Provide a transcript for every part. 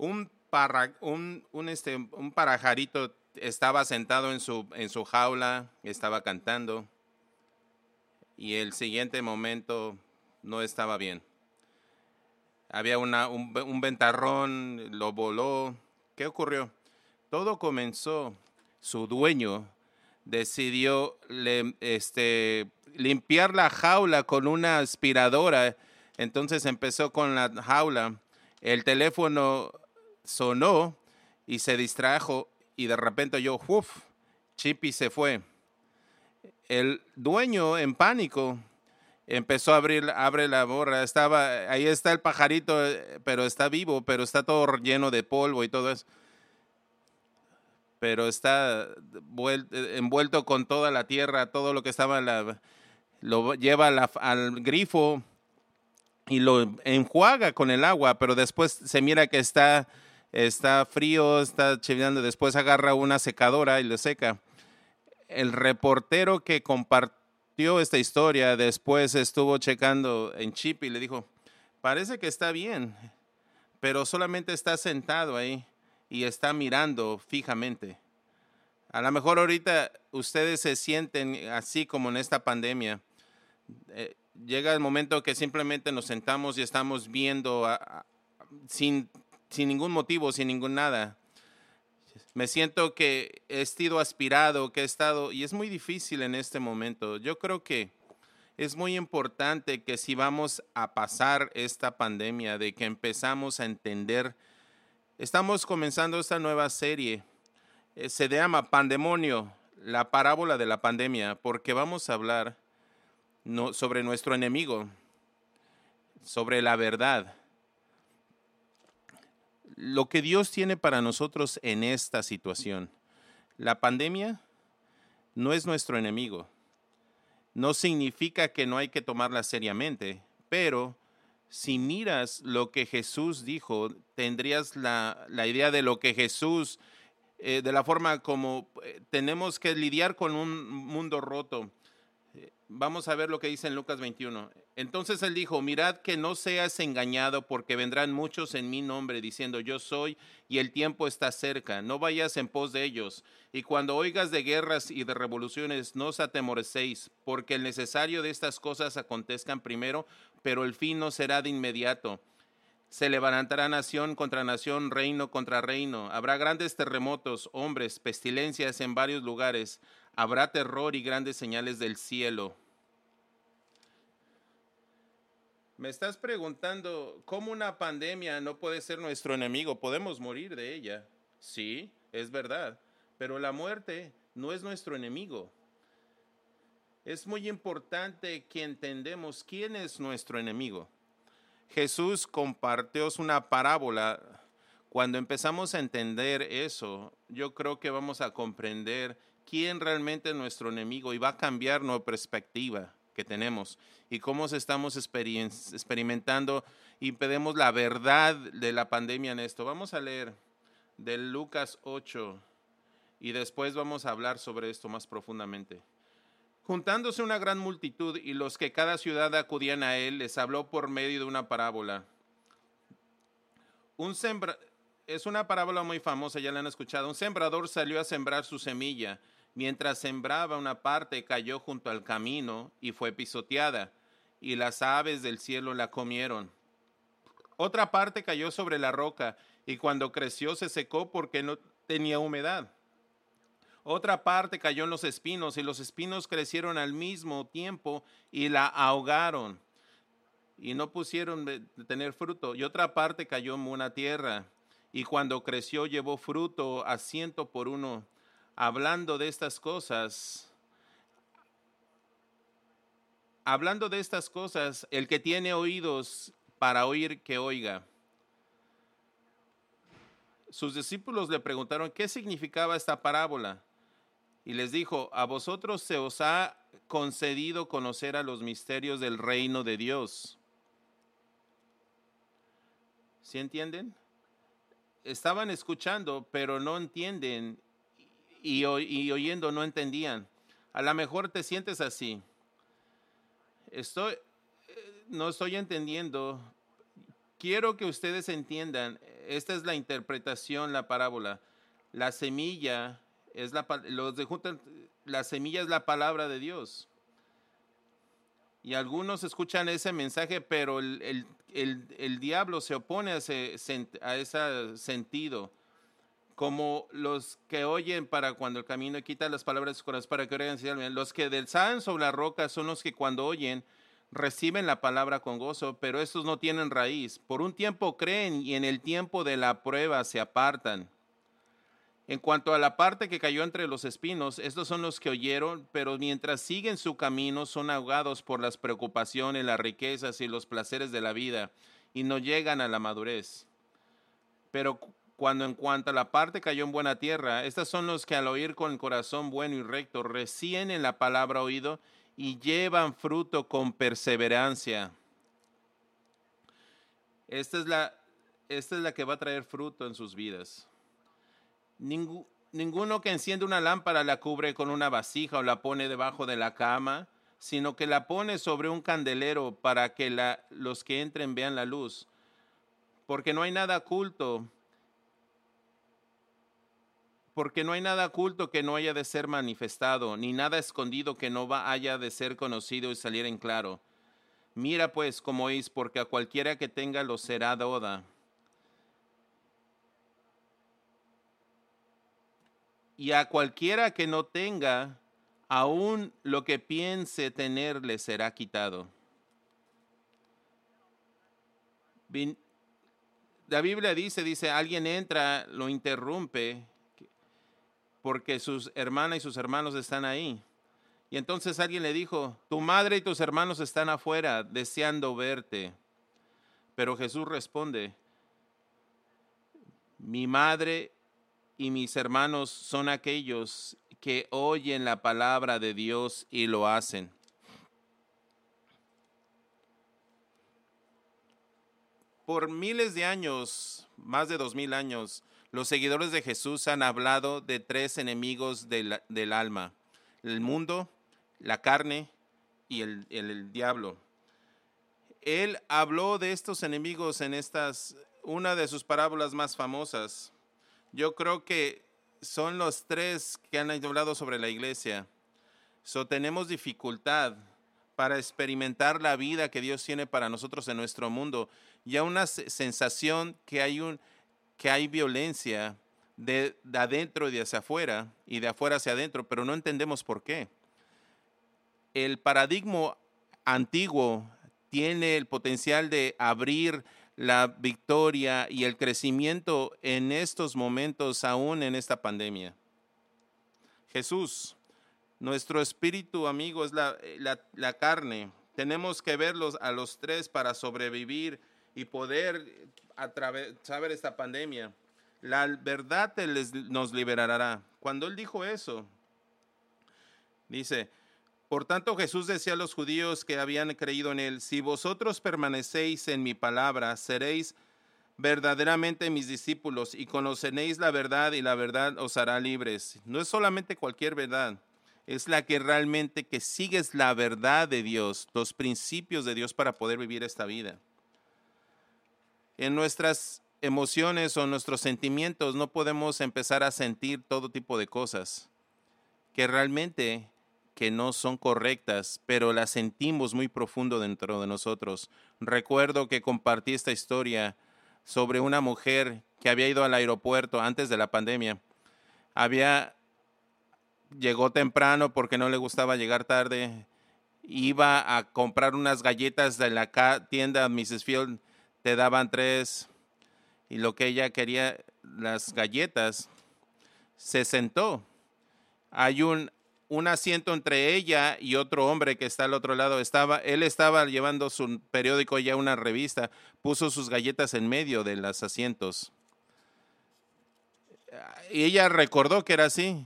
un, un, un, este, un parajarito estaba sentado en su, en su jaula, estaba cantando y el siguiente momento no estaba bien. Había una, un, un ventarrón, lo voló. ¿Qué ocurrió? Todo comenzó, su dueño decidió le, este, limpiar la jaula con una aspiradora. Entonces empezó con la jaula. El teléfono sonó y se distrajo y de repente yo, uff, Chippy se fue. El dueño en pánico empezó a abrir abre la borra, estaba ahí está el pajarito, pero está vivo, pero está todo lleno de polvo y todo eso. Pero está envuelto con toda la tierra, todo lo que estaba la, lo lleva al grifo y lo enjuaga con el agua, pero después se mira que está está frío, está chiviando, después agarra una secadora y le seca. El reportero que compartió esta historia después estuvo checando en Chip y le dijo, parece que está bien, pero solamente está sentado ahí y está mirando fijamente. A lo mejor ahorita ustedes se sienten así como en esta pandemia. Eh, llega el momento que simplemente nos sentamos y estamos viendo sin sin ningún motivo, sin ningún nada. Me siento que he sido aspirado, que he estado, y es muy difícil en este momento. Yo creo que es muy importante que si vamos a pasar esta pandemia, de que empezamos a entender, estamos comenzando esta nueva serie, eh, se llama Pandemonio, la parábola de la pandemia, porque vamos a hablar no, sobre nuestro enemigo, sobre la verdad lo que Dios tiene para nosotros en esta situación. La pandemia no es nuestro enemigo. No significa que no hay que tomarla seriamente, pero si miras lo que Jesús dijo, tendrías la, idea de lo que Jesús, eh, de la forma como eh, tenemos que lidiar con un mundo roto. Vamos a ver lo que dice en Lucas 21. Entonces él dijo, mirad que no seas engañado porque vendrán muchos en mi nombre diciendo yo soy y el tiempo está cerca. No vayas en pos de ellos. Y cuando oigas de guerras y de revoluciones, no os atemorecéis, porque el necesario de estas cosas acontezcan primero, pero el fin no será de inmediato. Se levantará nación contra nación, reino contra reino. Habrá grandes terremotos, hombres, pestilencias en varios lugares habrá terror y grandes señales del cielo. Me estás preguntando cómo una pandemia no puede ser nuestro enemigo. Podemos morir de ella. Sí, es verdad. Pero la muerte no es nuestro enemigo. Es muy importante que entendamos quién es nuestro enemigo. Jesús compartió una parábola. Cuando empezamos a entender eso, yo creo que vamos a comprender quién realmente es nuestro enemigo y va a cambiar nuestra perspectiva que tenemos y cómo estamos experimentando y pedimos la verdad de la pandemia en esto. Vamos a leer de Lucas 8 y después vamos a hablar sobre esto más profundamente. Juntándose una gran multitud y los que cada ciudad acudían a él, les habló por medio de una parábola. Un sembra es una parábola muy famosa, ya la han escuchado. Un sembrador salió a sembrar su semilla Mientras sembraba una parte cayó junto al camino y fue pisoteada, y las aves del cielo la comieron. Otra parte cayó sobre la roca, y cuando creció se secó porque no tenía humedad. Otra parte cayó en los espinos, y los espinos crecieron al mismo tiempo y la ahogaron, y no pusieron de tener fruto. Y otra parte cayó en una tierra, y cuando creció llevó fruto a ciento por uno hablando de estas cosas, hablando de estas cosas, el que tiene oídos para oír, que oiga. Sus discípulos le preguntaron qué significaba esta parábola. Y les dijo, a vosotros se os ha concedido conocer a los misterios del reino de Dios. ¿Sí entienden? Estaban escuchando, pero no entienden y, oyendo no entendían. A lo mejor te sientes así. Estoy, eh, no estoy entendiendo. Quiero que ustedes entiendan, esta es la interpretación, la parábola. La semilla es la, los de la semilla es la palabra de Dios. Y algunos escuchan ese mensaje, pero el, diablo se opone a ese, a ese sentido. Como los que oyen para cuando el camino quita las palabras de su corazón para que oigan. Los que del saben sobre la roca son los que cuando oyen reciben la palabra con gozo, pero estos no tienen raíz. Por un tiempo creen y en el tiempo de la prueba se apartan. En cuanto a la parte que cayó entre los espinos, estos son los que oyeron, pero mientras siguen su camino son ahogados por las preocupaciones, las riquezas y los placeres de la vida y no llegan a la madurez. Pero cuando en cuanto a la parte cayó en buena tierra, estos son los que al oír con el corazón bueno y recto reciben la palabra oído y llevan fruto con perseverancia. Esta es la, esta es la que va a traer fruto en sus vidas ninguno que enciende una lámpara la cubre con una vasija o la pone debajo de la cama, sino que la pone sobre un candelero para que los que entren vean la luz. Porque no hay nada oculto, porque no hay nada oculto que no haya de ser manifestado, ni nada escondido que no haya de ser conocido y salir en claro. Mira pues cómo es, porque a cualquiera que tenga lo será doda y a cualquiera que no tenga, aún lo que piense tener le será quitado. La Biblia dice, dice, alguien entra, lo interrumpe, porque sus hermanas y sus hermanos están ahí. Y entonces alguien le dijo, tu madre y tus hermanos están afuera deseando verte. Pero Jesús responde, mi madre y mis hermanos son aquellos que oyen la palabra de Dios y lo hacen. Por miles de años, más de dos mil años, los seguidores de Jesús han hablado de tres enemigos del, alma, el mundo, la carne y el, el diablo. Él habló de estos enemigos en estas, una de sus parábolas más famosas, yo creo que son los tres que han hablado sobre la iglesia. So, tenemos dificultad para experimentar la vida que Dios tiene para nosotros en nuestro mundo. Ya una sensación que hay, un, que hay violencia de, de adentro y de hacia afuera y de afuera hacia adentro, pero no entendemos por qué. El paradigma antiguo tiene el potencial de abrir la victoria y el crecimiento en estos momentos, aún en esta pandemia. Jesús, nuestro espíritu amigo es la, la, carne. Tenemos que verlos a los tres para sobrevivir y poder saber esta pandemia. La verdad nos liberará. Cuando él dijo eso, dice, por tanto, Jesús decía a los judíos que habían creído en él, si vosotros permanecéis en mi palabra, seréis verdaderamente mis discípulos y conoceréis la verdad y la verdad os hará libres. No es solamente cualquier verdad, es la que realmente que sigues la verdad de Dios, los principios de Dios para poder vivir esta vida. En nuestras emociones o nuestros sentimientos no podemos empezar a sentir todo tipo de cosas que realmente que no son correctas, pero las sentimos muy profundo dentro de nosotros. Recuerdo que compartí esta historia sobre una mujer que había ido al aeropuerto antes de la pandemia. Había llegó temprano porque no le gustaba llegar tarde. Iba a comprar unas galletas de la tienda Mrs. Field, te daban tres y lo que ella quería, las galletas, se sentó. Hay un un asiento entre ella y otro hombre que está al otro lado. Estaba, él estaba llevando su periódico ya una revista, puso sus galletas en medio de los asientos. Y ella recordó que era así.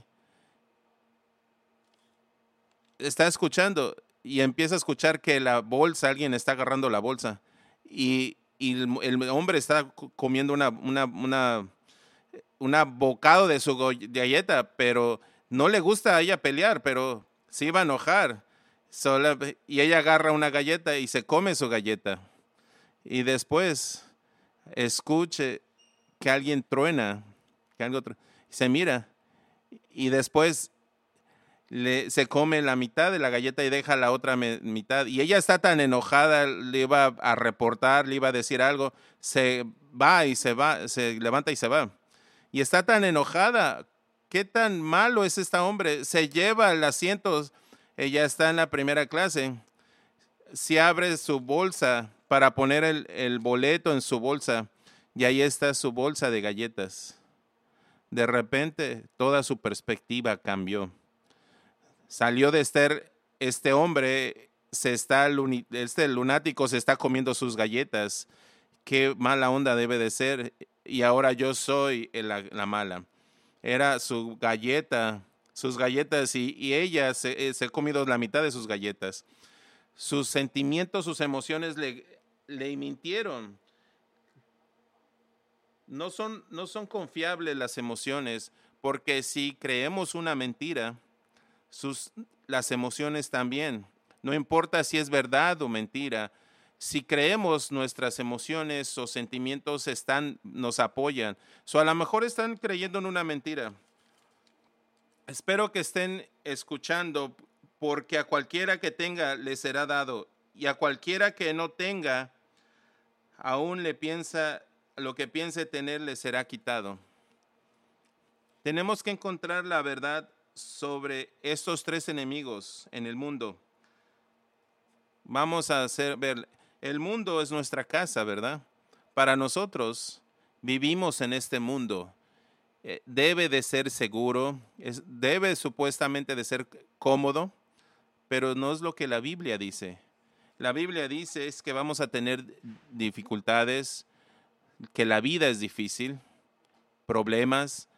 Está escuchando y empieza a escuchar que la bolsa, alguien está agarrando la bolsa. Y, el, hombre está comiendo una, una, una, una bocado de su galleta, pero no le gusta a ella pelear, pero se iba a enojar. y ella agarra una galleta y se come su galleta. Y después escuche, que alguien truena, que algo se mira y después se come la mitad de la galleta y deja la otra mitad. Y ella está tan enojada, le iba a reportar, le iba a decir algo, se va y se va, se levanta y se va. Y está tan enojada, qué tan malo es este hombre, se lleva el asiento, ella está en la primera clase, se abre su bolsa para poner el, el boleto en su bolsa y ahí está su bolsa de galletas. De repente toda su perspectiva cambió salió de estar este hombre, se está, este lunático se está comiendo sus galletas. Qué mala onda debe de ser. Y ahora yo soy la, mala. Era su galleta, sus galletas, y, ella se, eh, se, ha comido la mitad de sus galletas. Sus sentimientos, sus emociones le, le mintieron. No son, no son confiables las emociones, porque si creemos una mentira, sus, las emociones también. No importa si es verdad o mentira. Si creemos nuestras emociones o sentimientos están, nos apoyan. O a lo mejor están creyendo en una mentira. Espero que estén escuchando porque a cualquiera que tenga le será dado y a cualquiera que no tenga, aún le piensa, lo que piense tener le será quitado. Tenemos que encontrar la verdad sobre estos tres enemigos en el mundo. Vamos a hacer ver, el mundo es nuestra casa, ¿verdad? Para nosotros vivimos en este mundo. Eh, debe de ser seguro, debe supuestamente de ser cómodo, pero no es lo que la Biblia dice. La Biblia dice es que vamos a tener dificultades, que la vida es difícil, problemas,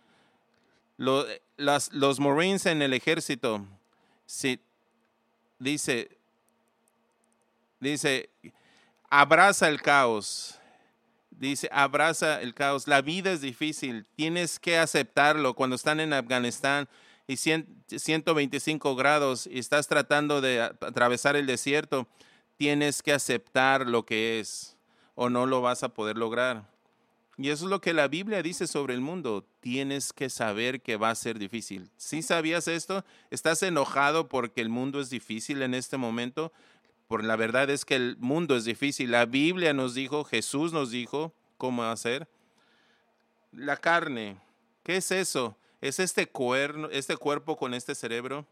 los Marines en el ejército, dice, dice, abraza el caos. Dice, abraza el caos. La vida es difícil. Tienes que aceptarlo. Cuando están en Afganistán y 125 grados y estás tratando de atravesar el desierto, tienes que aceptar lo que es o no lo vas a poder lograr. Y eso es lo que la Biblia dice sobre el mundo. Tienes que saber que va a ser difícil. Si sabías esto, estás enojado porque el mundo es difícil en este momento. La verdad es que el mundo es difícil. La Biblia nos dijo, Jesús nos dijo cómo hacer. La carne, ¿qué es eso? Es este, cuerno, este cuerpo con este cerebro.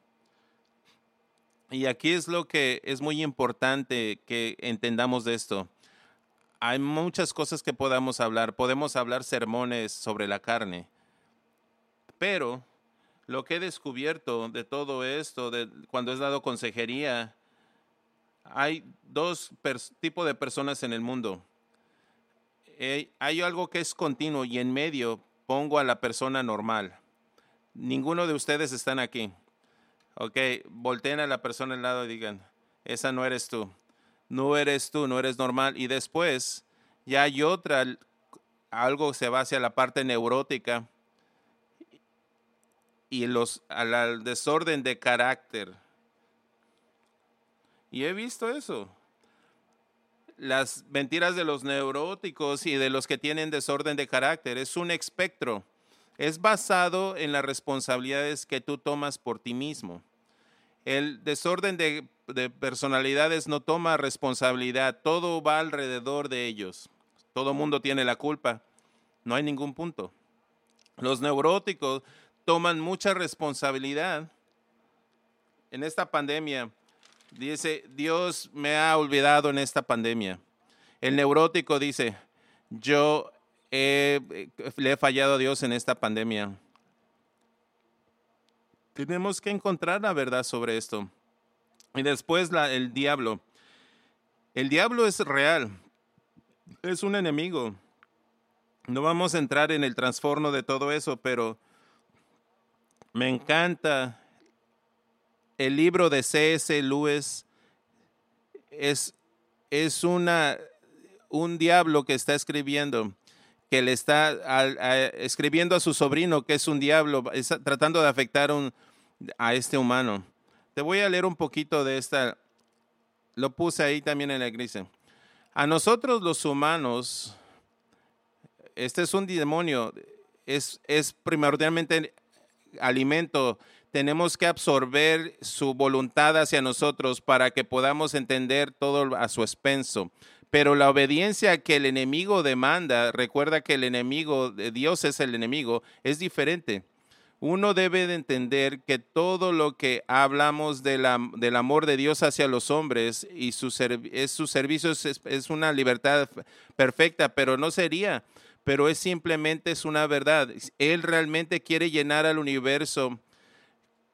Y aquí es lo que es muy importante que entendamos de esto hay muchas cosas que podamos hablar. Podemos hablar sermones sobre la carne. Pero lo que he descubierto de todo esto, de cuando he dado consejería, hay dos tipos de personas en el mundo. Eh, hay algo que es continuo y en medio pongo a la persona normal. Ninguno de ustedes están aquí. Ok, volteen a la persona al lado y digan, esa no eres tú no eres tú, no eres normal. Y después ya hay otra, algo se va hacia la parte neurótica y los, al, desorden de carácter. Y he visto eso. Las mentiras de los neuróticos y de los que tienen desorden de carácter es un espectro. Es basado en las responsabilidades que tú tomas por ti mismo. El desorden de, personalidades no toma responsabilidad, todo va alrededor de ellos. Todo mundo tiene la culpa, no hay ningún punto. Los neuróticos toman mucha responsabilidad. En esta pandemia, dice, Dios me ha olvidado en esta pandemia. El neurótico dice, yo le he fallado a Dios en esta pandemia. Tenemos que encontrar la verdad sobre esto. Y después la, el diablo. El diablo es real. Es un enemigo. No vamos a entrar en el trastorno de todo eso, pero me encanta el libro de C.S. Lewis. Es, es una, un diablo que está escribiendo que le está escribiendo a su sobrino que es un diablo, tratando de afectar a este humano. Te voy a leer un poquito de esta, lo puse ahí también en la iglesia. A nosotros los humanos, este es un demonio, es, es primordialmente alimento. Tenemos que absorber su voluntad hacia nosotros para que podamos entender todo a su expenso. Pero la obediencia que el enemigo demanda, recuerda que el enemigo, de Dios es el enemigo, es diferente. Uno debe de entender que todo lo que hablamos de la, del amor de Dios hacia los hombres y su, es, su servicio es, es una libertad perfecta, pero no sería, pero es simplemente es una verdad. Él realmente quiere llenar al universo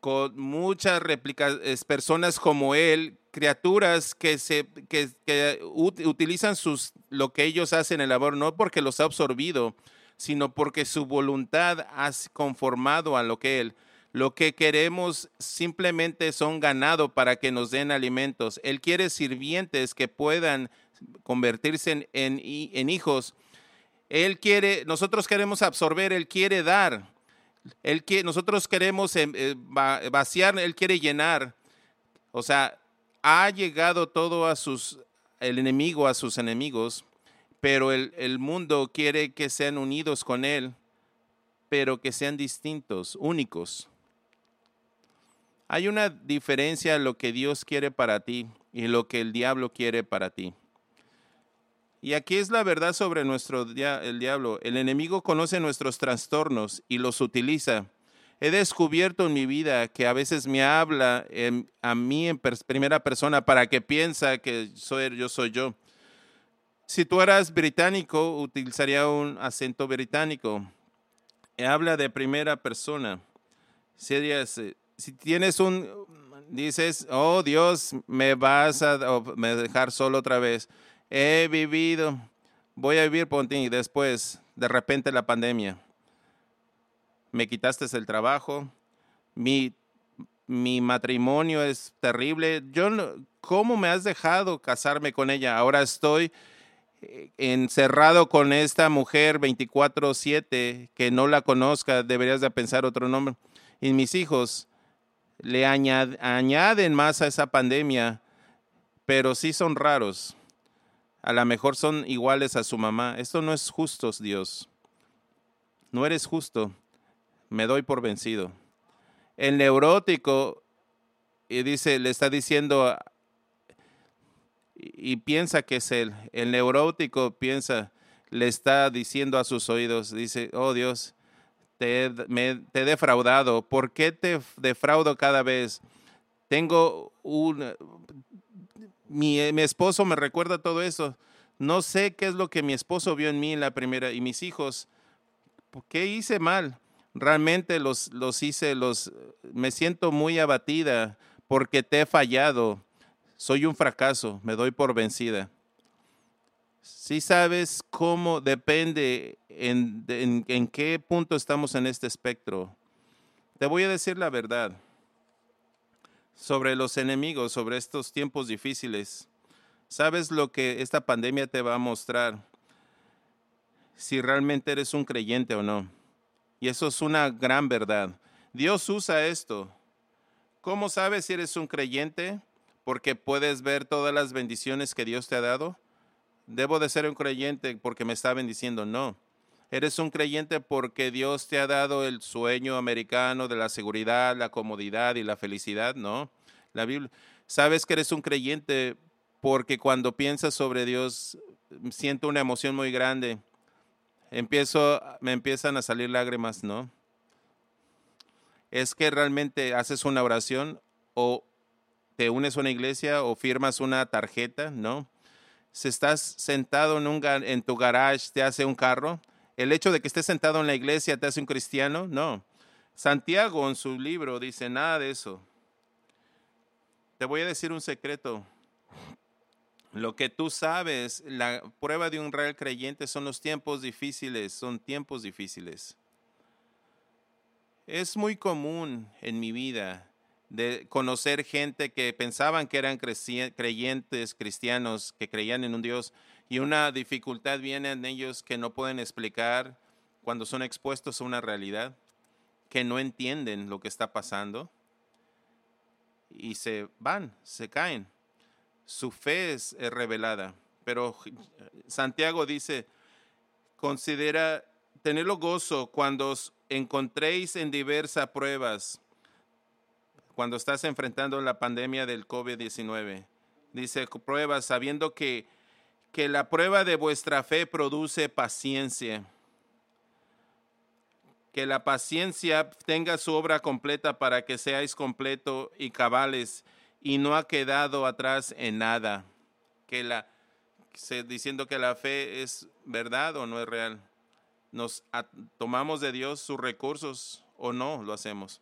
con muchas réplicas, personas como él, criaturas que, se, que, utilizan sus, lo que ellos hacen en el amor, no porque los ha absorbido, sino porque su voluntad ha conformado a lo que él. Lo que queremos simplemente son ganado para que nos den alimentos. Él quiere sirvientes que puedan convertirse en, en hijos. Él quiere, nosotros queremos absorber, Él quiere dar. Él que nosotros queremos em, eh, vaciar, Él quiere llenar. O sea, ha llegado todo a sus, el enemigo a sus enemigos, pero el, el mundo quiere que sean unidos con Él, pero que sean distintos, únicos. Hay una diferencia en lo que Dios quiere para ti y lo que el diablo quiere para ti. Y aquí es la verdad sobre nuestro el diablo. El enemigo conoce nuestros trastornos y los utiliza. He descubierto en mi vida que a veces me habla a mí en primera persona para que piensa que soy, yo soy yo. Si tú eras británico, utilizaría un acento británico. Habla de primera persona. Si, si tienes un, dices, oh Dios, me vas a dejar solo otra vez he vivido, voy a vivir por ti y después, de repente la pandemia, me quitaste el trabajo, mi, mi matrimonio es terrible, yo ¿cómo me has dejado casarme con ella? Ahora estoy eh, encerrado con esta mujer 24/7 que no la conozca, deberías de pensar otro nombre. Y mis hijos le añaden más a esa pandemia, pero sí son raros a lo mejor son iguales a su mamá. Esto no es justo, Dios. No eres justo. Me doy por vencido. El neurótico, y dice, le está diciendo, y piensa que es él. El neurótico piensa, le está diciendo a sus oídos, dice, oh Dios, te, me, te he defraudado. ¿Por qué te defraudo cada vez? Tengo un, eh, mi, esposo me recuerda todo eso. No sé qué es lo que mi esposo vio en mí en la primera y mis hijos. ¿Qué hice mal? Realmente los, los hice, los, me siento muy abatida porque te he fallado. Soy un fracaso, me doy por vencida. Si sabes cómo depende en, en qué punto estamos en este espectro. Te voy a decir la verdad sobre los enemigos, sobre estos tiempos difíciles. ¿Sabes lo que esta pandemia te va a mostrar? Si realmente eres un creyente o no. Y eso es una gran verdad. Dios usa esto. ¿Cómo sabes si eres un creyente? Porque puedes ver todas las bendiciones que Dios te ha dado. Debo de ser un creyente porque me está bendiciendo. No. Eres un creyente porque Dios te ha dado el sueño americano de la seguridad, la comodidad y la felicidad, ¿no? La Biblia. Sabes que eres un creyente porque cuando piensas sobre Dios siento una emoción muy grande. Empiezo, me empiezan a salir lágrimas, ¿no? Es que realmente haces una oración o te unes a una iglesia o firmas una tarjeta, ¿no? Si estás sentado en, en tu garage, te hace un carro, el hecho de que estés sentado en la iglesia te hace un cristiano, no. Santiago en su libro dice nada de eso. Te voy a decir un secreto. Lo que tú sabes, la prueba de un real creyente son los tiempos difíciles, son tiempos difíciles. Es muy común en mi vida de conocer gente que pensaban que eran creyentes cristianos, que creían en un Dios, y una dificultad viene en ellos que no pueden explicar cuando son expuestos a una realidad, que no entienden lo que está pasando y se van, se caen. Su fe es revelada, pero Santiago dice, Considera tenerlo gozo cuando os encontréis en diversas pruebas, cuando estás enfrentando la pandemia del COVID-19. Dice pruebas, sabiendo que, que la prueba de vuestra fe produce paciencia. Que la paciencia tenga su obra completa para que seáis completo y cabales y no ha quedado atrás en nada. Que la, diciendo que la fe es verdad o no es real. Nos tomamos de Dios sus recursos o no lo hacemos.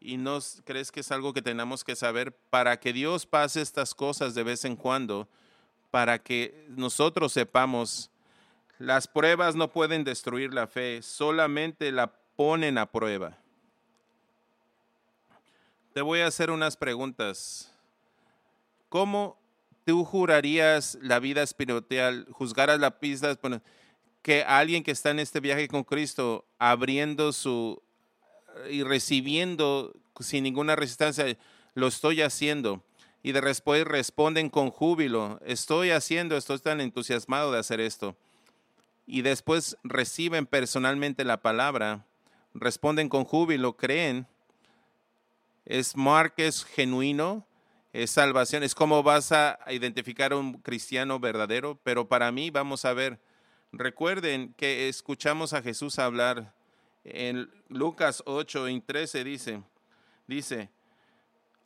Y no crees que es algo que tenemos que saber para que Dios pase estas cosas de vez en cuando, para que nosotros sepamos, las pruebas no pueden destruir la fe, solamente la ponen a prueba. Te voy a hacer unas preguntas. ¿Cómo tú jurarías la vida espiritual, juzgaras la pista, que alguien que está en este viaje con Cristo, abriendo su y recibiendo sin ninguna resistencia, lo estoy haciendo. Y de después responden con júbilo, estoy haciendo, estoy tan entusiasmado de hacer esto. Y después reciben personalmente la palabra, responden con júbilo, creen. Es marques genuino, es salvación, es como vas a identificar a un cristiano verdadero, pero para mí vamos a ver, recuerden que escuchamos a Jesús hablar en Lucas 8 y 13 dice, dice,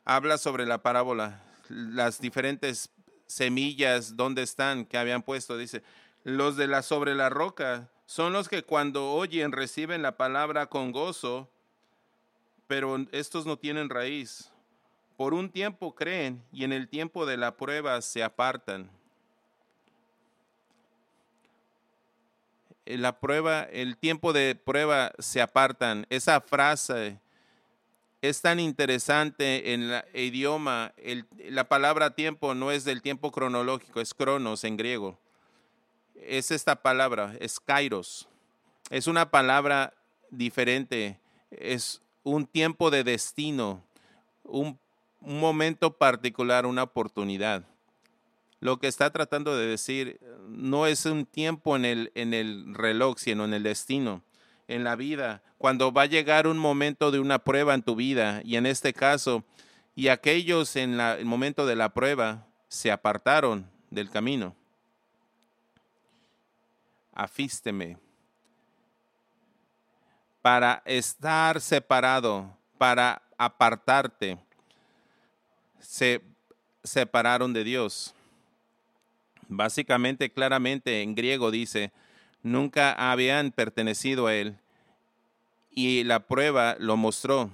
habla sobre la parábola, las diferentes semillas, dónde están, que habían puesto, dice, los de la sobre la roca son los que cuando oyen reciben la palabra con gozo, pero estos no tienen raíz por un tiempo creen y en el tiempo de la prueba se apartan. La prueba, el tiempo de prueba se apartan. Esa frase es tan interesante en el idioma. la palabra tiempo no es del tiempo cronológico, es cronos en griego. Es esta palabra, es kairos. Es una palabra diferente. Es un tiempo de destino, un un momento particular, una oportunidad. Lo que está tratando de decir no es un tiempo en el, en el reloj, sino en el destino, en la vida, cuando va a llegar un momento de una prueba en tu vida, y en este caso, y aquellos en el momento de la prueba se apartaron del camino. Afísteme. Para estar separado, para apartarte se separaron de Dios. Básicamente, claramente en griego dice, nunca habían pertenecido a Él. Y la prueba lo mostró.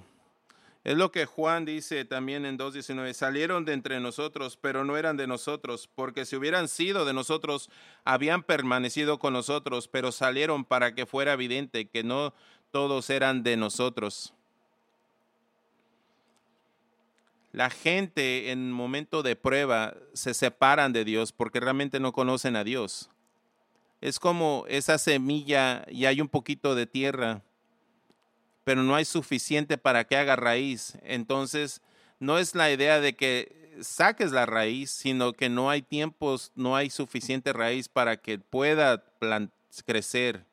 Es lo que Juan dice también en 2.19, salieron de entre nosotros, pero no eran de nosotros, porque si hubieran sido de nosotros, habían permanecido con nosotros, pero salieron para que fuera evidente que no todos eran de nosotros. la gente en momento de prueba se separan de Dios porque realmente no conocen a Dios. Es como esa semilla y hay un poquito de tierra, pero no hay suficiente para que haga raíz. Entonces, no es la idea de que saques la raíz, sino que no hay tiempos, no hay suficiente raíz para que pueda crecer.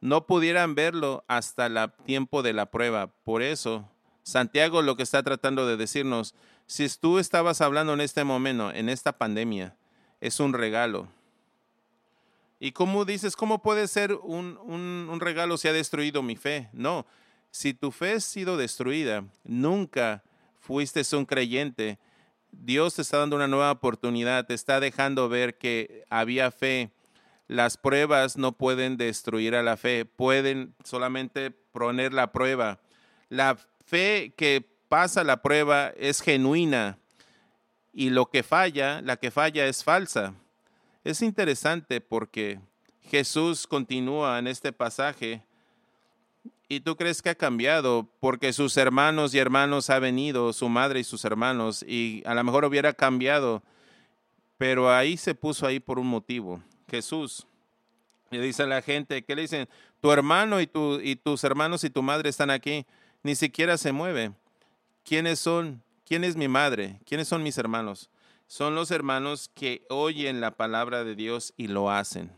No pudieran verlo hasta el tiempo de la prueba. Por eso Santiago lo que está tratando de decirnos, si tú estabas hablando en este momento, en esta pandemia, es un regalo. ¿Y cómo dices, cómo puede ser un, un regalo si ha destruido mi fe? No, si tu fe ha sido destruida, nunca fuiste un creyente, Dios te está dando una nueva oportunidad, te está dejando ver que había fe. Las pruebas no pueden destruir a la fe, pueden solamente poner la prueba. La fe que pasa la prueba es genuina y lo que falla, la que falla es falsa. Es interesante porque Jesús continúa en este pasaje y tú crees que ha cambiado porque sus hermanos y hermanos ha venido, su madre y sus hermanos, y a lo mejor hubiera cambiado, pero ahí se puso ahí por un motivo. Jesús le dice a la gente, ¿qué le dicen? Tu hermano y, tu, y tus hermanos y tu madre están aquí ni siquiera se mueve. ¿Quiénes son? ¿Quién es mi madre? ¿Quiénes son mis hermanos? Son los hermanos que oyen la palabra de Dios y lo hacen.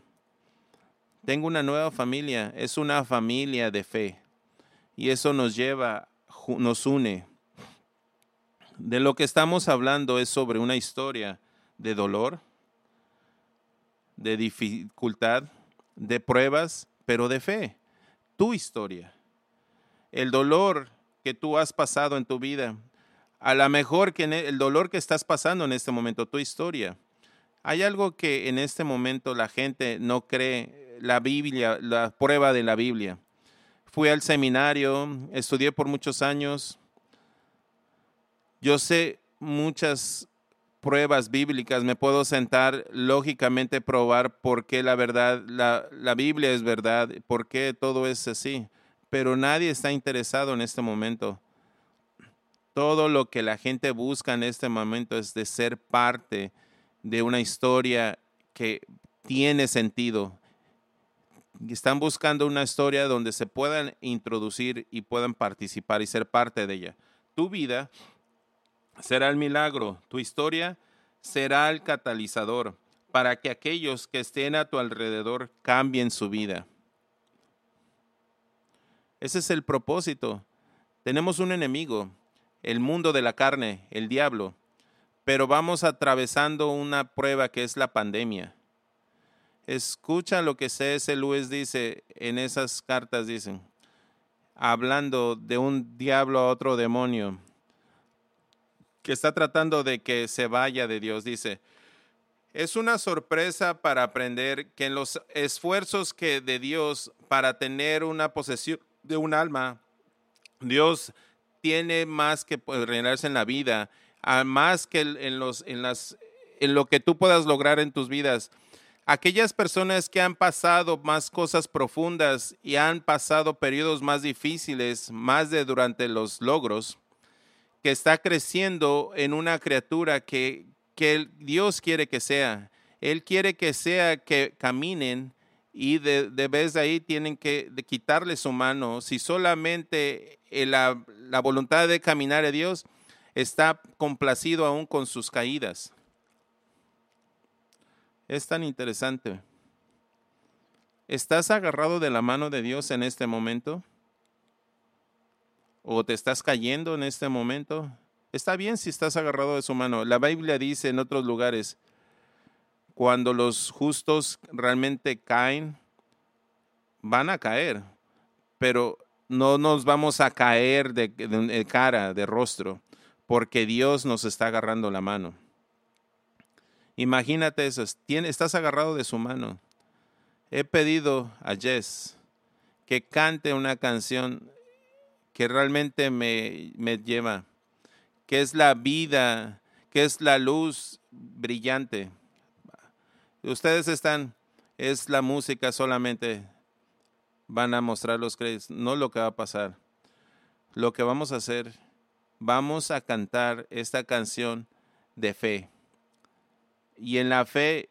Tengo una nueva familia, es una familia de fe. Y eso nos lleva, nos une. De lo que estamos hablando es sobre una historia de dolor, de dificultad, de pruebas, pero de fe. Tu historia. El dolor que tú has pasado en tu vida. A lo mejor que e, el dolor que estás pasando en este momento, tu historia. Hay algo que en este momento la gente no cree la Biblia, la prueba de la Biblia. Fui al seminario, estudié por muchos años. Yo sé muchas pruebas bíblicas, me puedo sentar lógicamente probar por qué la verdad, la, la Biblia es verdad, por qué todo es así, pero nadie está interesado en este momento. Todo lo que la gente busca en este momento es de ser parte de una historia que tiene sentido, están buscando una historia donde se puedan introducir y puedan participar y ser parte de ella. Tu vida será el milagro, tu historia será el catalizador para que aquellos que estén a tu alrededor cambien su vida. Ese es el propósito. Tenemos un enemigo, el mundo de la carne, el diablo, pero vamos atravesando una prueba que es la pandemia. Escucha lo que C.S. Lewis dice en esas cartas, dicen, hablando de un diablo a otro demonio que está tratando de que se vaya de Dios. Dice, es una sorpresa para aprender que en los esfuerzos que de Dios para tener una posesión de un alma, Dios tiene más que reinarse en la vida, más que en, los, en, las, en lo que tú puedas lograr en tus vidas aquellas personas que han pasado más cosas profundas y han pasado periodos más difíciles, más de durante los logros, que está creciendo en una criatura que, que Dios quiere que sea. Él quiere que sea que caminen y de, de vez de ahí tienen que quitarle su mano. Si solamente la, la voluntad de caminar a Dios está complacido aún con sus caídas. Es tan interesante. ¿Estás agarrado de la mano de Dios en este momento? ¿O te estás cayendo en este momento? Está bien si estás agarrado de su mano. La Biblia dice en otros lugares, cuando los justos realmente caen, van a caer, pero no nos vamos a caer de, cara, de rostro, porque Dios nos está agarrando la mano. Imagínate eso, estás agarrado de su mano. He pedido a Jess que cante una canción que realmente me, me lleva, que es la vida, que es la luz brillante. Ustedes están, es la música solamente, van a mostrar los créditos, no lo que va a pasar. Lo que vamos a hacer, vamos a cantar esta canción de fe y en la fe,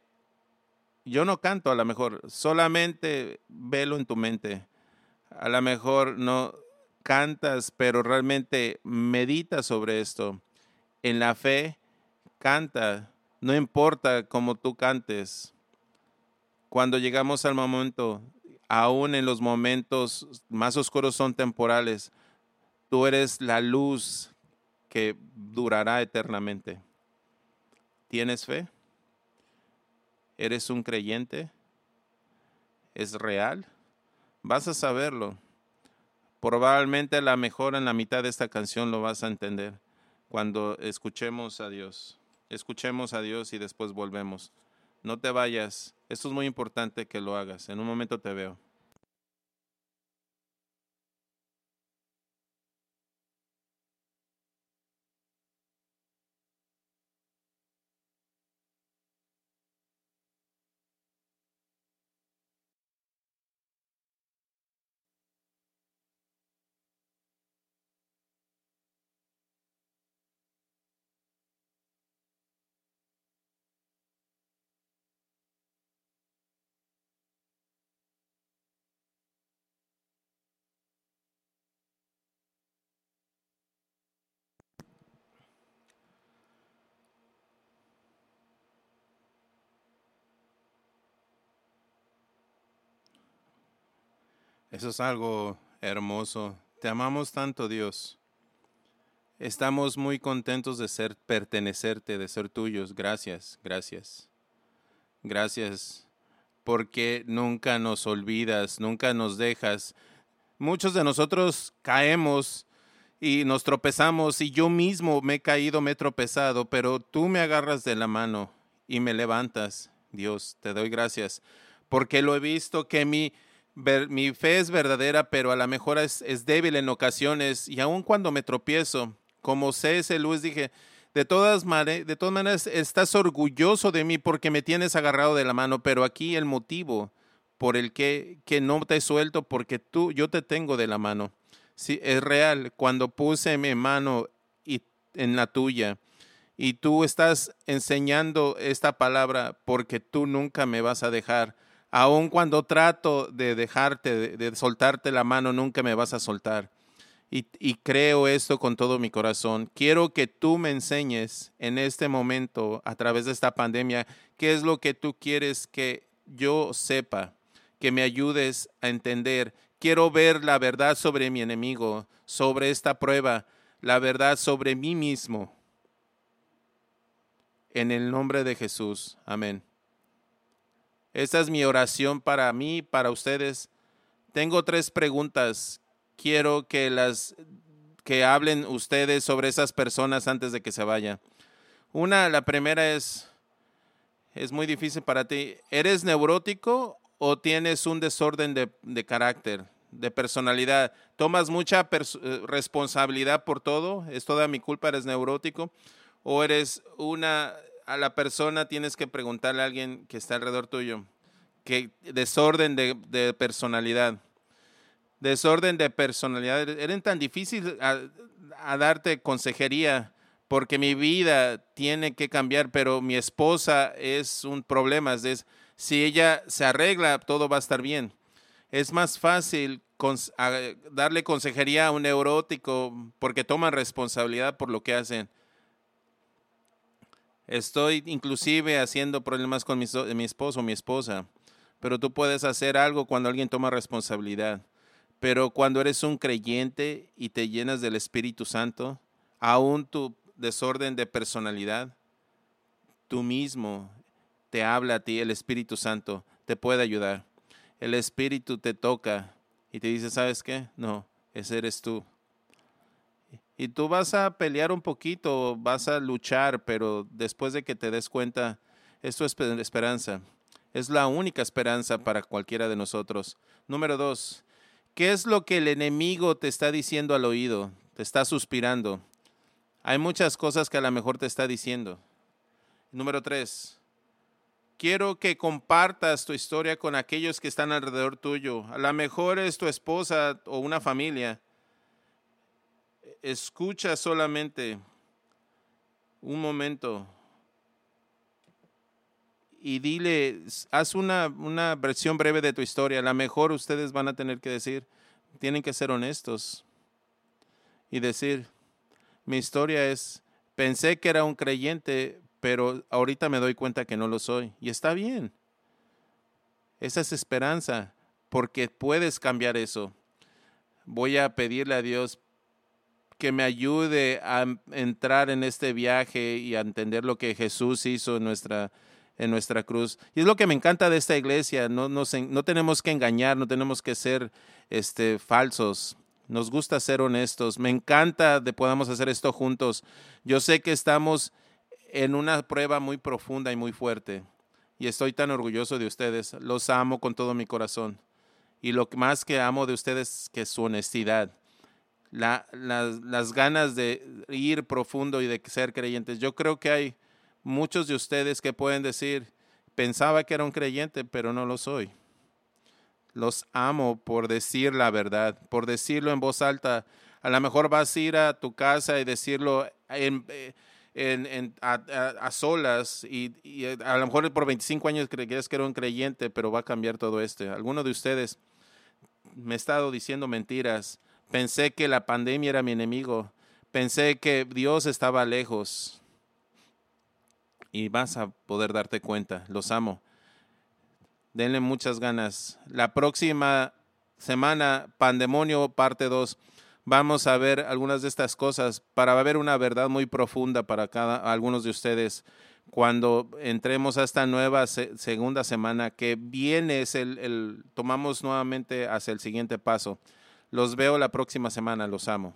yo no canto a lo mejor, solamente velo en tu mente. A lo mejor no cantas, pero realmente medita sobre esto. En la fe, canta, no importa cómo tú cantes. Cuando llegamos al momento, aún en los momentos más oscuros son temporales, tú eres la luz que durará eternamente. ¿Tienes fe? ¿Eres un creyente? ¿Es real? Vas a saberlo. Probablemente a la mejor en la mitad de esta canción lo vas a entender cuando escuchemos a Dios. Escuchemos a Dios y después volvemos. No te vayas. Esto es muy importante que lo hagas. En un momento te veo. Eso es algo hermoso. Te amamos tanto, Dios. Estamos muy contentos de ser pertenecerte, de ser tuyos. Gracias, gracias. Gracias porque nunca nos olvidas, nunca nos dejas. Muchos de nosotros caemos y nos tropezamos y yo mismo me he caído, me he tropezado, pero tú me agarras de la mano y me levantas. Dios, te doy gracias porque lo he visto que mi, mi fe es verdadera, pero a lo mejor es, es débil en ocasiones y aun cuando me tropiezo, como C.S. Lewis dije, de todas, de todas maneras estás orgulloso de mí porque me tienes agarrado de la mano, pero aquí el motivo por el que, que no te suelto, porque tú, yo te tengo de la mano. Sí, es real. Cuando puse mi mano y, en la tuya y tú estás enseñando esta palabra porque tú nunca me vas a dejar. Aun cuando trato de dejarte, de soltarte la mano, nunca me vas a soltar y, creo esto con todo mi corazón. Quiero que tú me enseñes en este momento, a través de esta pandemia, qué es lo que tú quieres que yo sepa, que me ayudes a entender. Quiero ver la verdad sobre mi enemigo, sobre esta prueba, la verdad sobre mí mismo. En el nombre de Jesús. Amén. Esta es mi oración para mí, para ustedes. Tengo tres preguntas quiero que las que hablen ustedes sobre esas personas antes de que se vaya. Una, la primera es, es muy difícil para ti. ¿Eres neurótico o tienes un desorden de, carácter, de personalidad? ¿Tomas mucha eh, responsabilidad por todo? ¿Es toda mi culpa? ¿Eres neurótico? ¿O eres una, a la persona tienes que preguntarle a alguien que está alrededor tuyo? ¿Qué desorden de personalidad? desorden de personalidad. Era tan difícil a, darte consejería porque mi vida tiene que cambiar, pero mi esposa es un problema. Es, si ella se arregla, todo va a estar bien. Es más fácil darle consejería a un neurótico porque toman responsabilidad por lo que hacen. Estoy inclusive haciendo problemas con mi, mi esposo o mi esposa, pero tú puedes hacer algo cuando alguien toma responsabilidad. Pero cuando eres un creyente y te llenas del Espíritu Santo, aún tu desorden de personalidad, tú mismo te habla a ti, el Espíritu Santo te puede ayudar. El Espíritu te toca y te dice, ¿sabes qué? No, ese eres tú. Y tú vas a pelear un poquito, vas a luchar, pero después de que te des cuenta, esto es esperanza. Es la única esperanza para cualquiera de nosotros. Número dos, ¿Qué es lo que el enemigo te está diciendo al oído? Te está suspirando. Hay muchas cosas que a lo mejor te está diciendo. Número tres, quiero que compartas tu historia con aquellos que están alrededor tuyo. A lo mejor es tu esposa o una familia. Escucha solamente un momento y dile, haz una, una versión breve de tu historia. A lo mejor ustedes van a tener que decir, tienen que ser honestos y decir, mi historia es, pensé que era un creyente, pero ahorita me doy cuenta que no lo soy. Y está bien. Esa es esperanza, porque puedes cambiar eso. Voy a pedirle a Dios que me ayude a entrar en este viaje y a entender lo que Jesús hizo en nuestra en nuestra cruz. Y es lo que me encanta de esta iglesia, no, no, no tenemos que engañar, no tenemos que ser este, falsos. Nos gusta ser honestos. Me encanta de podamos hacer esto juntos. Yo sé que estamos en una prueba muy profunda y muy fuerte. Y estoy tan orgulloso de ustedes. Los amo con todo mi corazón. Y lo más que amo de ustedes es que su honestidad. La, las ganas de ir profundo y de ser creyentes. Yo creo que hay muchos de ustedes que pueden decir, pensaba que era un creyente, pero no lo soy. Los amo por decir la verdad, por decirlo en voz alta. A lo mejor vas a ir a tu casa y decirlo a, solas y, a lo mejor por 25 años creías que era un creyente, pero va a cambiar todo esto. Alguno de ustedes me ha estado diciendo mentiras. Pensé que la pandemia era mi enemigo. Pensé que Dios estaba lejos y vas a poder darte cuenta. Los amo. Denle muchas ganas. La próxima semana, Pandemonio, parte 2, vamos a ver algunas de estas cosas para ver una verdad muy profunda para cada algunos de ustedes cuando entremos a esta nueva segunda semana que viene es el, el tomamos nuevamente hacia el siguiente paso. Los veo la próxima semana, los amo.